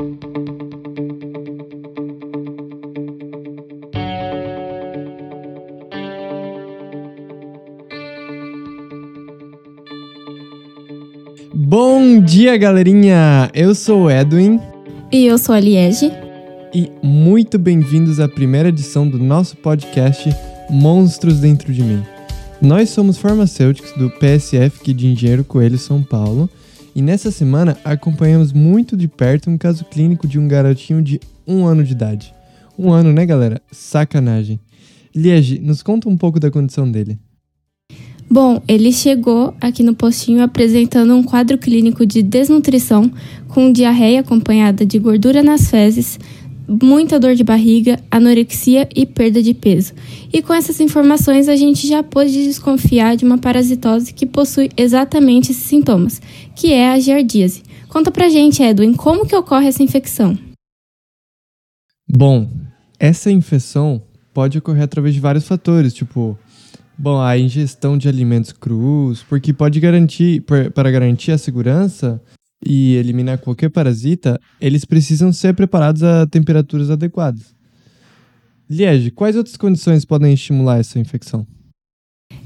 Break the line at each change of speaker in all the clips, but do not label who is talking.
Bom dia, galerinha! Eu sou o Edwin.
E eu sou a Liege.
E muito bem-vindos à primeira edição do nosso podcast Monstros Dentro de Mim. Nós somos farmacêuticos do PSF de Engenheiro Coelho, São Paulo, e nessa semana acompanhamos muito de perto um caso clínico de um garotinho de um ano de idade. Um ano, né, galera? Sacanagem. Liege, nos conta um pouco da condição dele.
Bom, ele chegou aqui no postinho apresentando um quadro clínico de desnutrição, com diarreia acompanhada de gordura nas fezes, muita dor de barriga, anorexia e perda de peso. E com essas informações a gente já pôde desconfiar de uma parasitose que possui exatamente esses sintomas, que é a giardíase. Conta pra gente, Edwin, como que ocorre essa infecção?
Bom, essa infecção pode ocorrer através de vários fatores, tipo, bom, a ingestão de alimentos crus, porque pode garantir, para garantir a segurança, e eliminar qualquer parasita, eles precisam ser preparados a temperaturas adequadas. Liege, quais outras condições podem estimular essa infecção?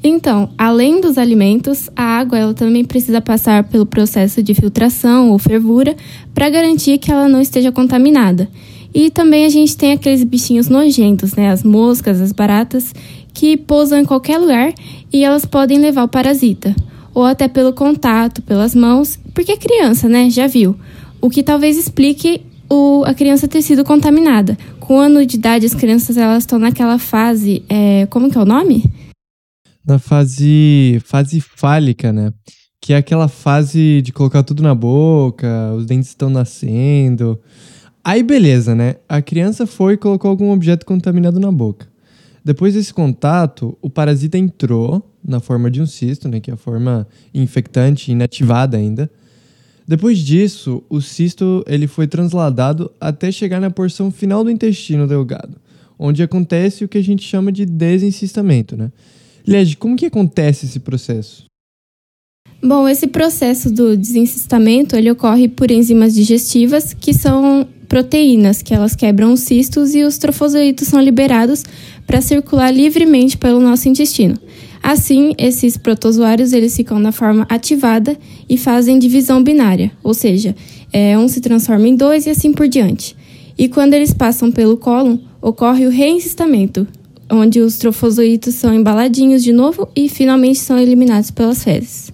Então, além dos alimentos, a água ela também precisa passar pelo processo de filtração ou fervura para garantir que ela não esteja contaminada. E também a gente tem aqueles bichinhos nojentos, né? As moscas, as baratas, que pousam em qualquer lugar e elas podem levar o parasita ou até pelo contato, pelas mãos, porque é criança, né? Já viu. O que talvez explique o, a criança ter sido contaminada. Com um ano de idade, as crianças elas estão naquela fase. É, como que é o nome?
Na fase. fase fálica, né? Que é aquela fase de colocar tudo na boca, os dentes estão nascendo. Aí beleza, né? A criança foi e colocou algum objeto contaminado na boca. Depois desse contato, o parasita entrou na forma de um cisto, né, que é a forma infectante, inativada ainda. Depois disso, o cisto ele foi transladado até chegar na porção final do intestino delgado, onde acontece o que a gente chama de desencistamento, né? Liege, como que acontece esse processo?
Bom, esse processo do desencistamento ele ocorre por enzimas digestivas, que são proteínas, que elas quebram os cistos e os trofosolitos são liberados para circular livremente pelo nosso intestino. Assim, esses protozoários eles ficam na forma ativada e fazem divisão binária, ou seja, é, um se transforma em dois e assim por diante. E quando eles passam pelo cólon, ocorre o reencistamento, onde os trofozoítos são embaladinhos de novo e finalmente são eliminados pelas fezes.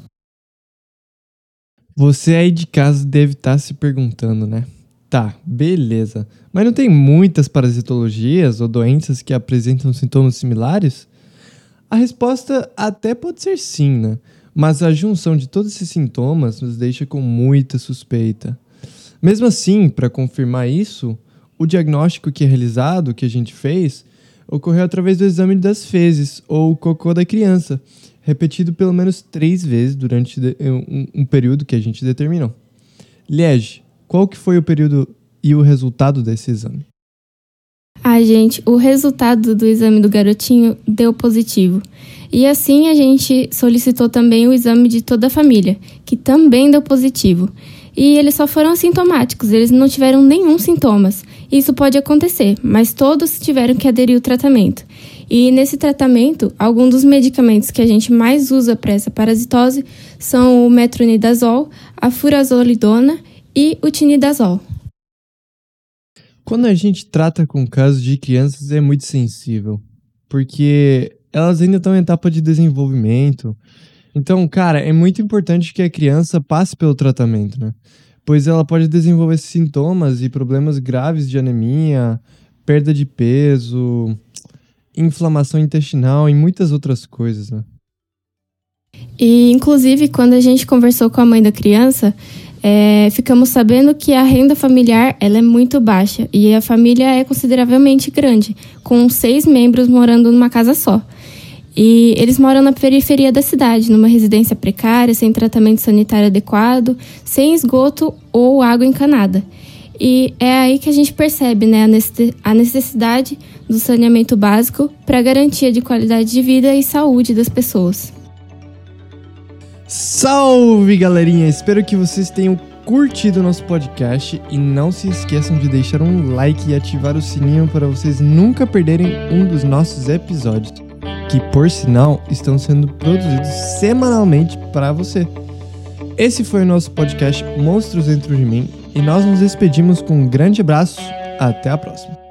Você aí de casa deve estar tá se perguntando, né? Tá, beleza. Mas não tem muitas parasitologias ou doenças que apresentam sintomas similares? A resposta até pode ser sim, né? Mas a junção de todos esses sintomas nos deixa com muita suspeita. Mesmo assim, para confirmar isso, o diagnóstico que é realizado, que a gente fez, ocorreu através do exame das fezes ou cocô da criança, repetido pelo menos três vezes durante um, um período que a gente determinou. Liege, qual que foi o período e o resultado desse exame?
Ah, gente, o resultado do exame do garotinho deu positivo. E assim a gente solicitou também o exame de toda a família, que também deu positivo. E eles só foram assintomáticos, eles não tiveram nenhum sintomas. Isso pode acontecer, mas todos tiveram que aderir ao tratamento. E nesse tratamento, alguns dos medicamentos que a gente mais usa para essa parasitose são o metronidazol, a furazolidona e o tinidazol.
Quando a gente trata com casos de crianças é muito sensível, porque elas ainda estão em etapa de desenvolvimento. Então, cara, é muito importante que a criança passe pelo tratamento, né? Pois ela pode desenvolver sintomas e problemas graves de anemia, perda de peso, inflamação intestinal e muitas outras coisas, né?
E, inclusive, quando a gente conversou com a mãe da criança, é, ficamos sabendo que a renda familiar ela é muito baixa e a família é consideravelmente grande, com seis membros morando numa casa só. E eles moram na periferia da cidade, numa residência precária, sem tratamento sanitário adequado, sem esgoto ou água encanada. E é aí que a gente percebe né, a necessidade do saneamento básico para garantia de qualidade de vida e saúde das pessoas.
Salve galerinha! Espero que vocês tenham curtido o nosso podcast e não se esqueçam de deixar um like e ativar o sininho para vocês nunca perderem um dos nossos episódios, que por sinal estão sendo produzidos semanalmente para você. Esse foi o nosso podcast Monstros Dentro de Mim e nós nos despedimos com um grande abraço. Até a próxima.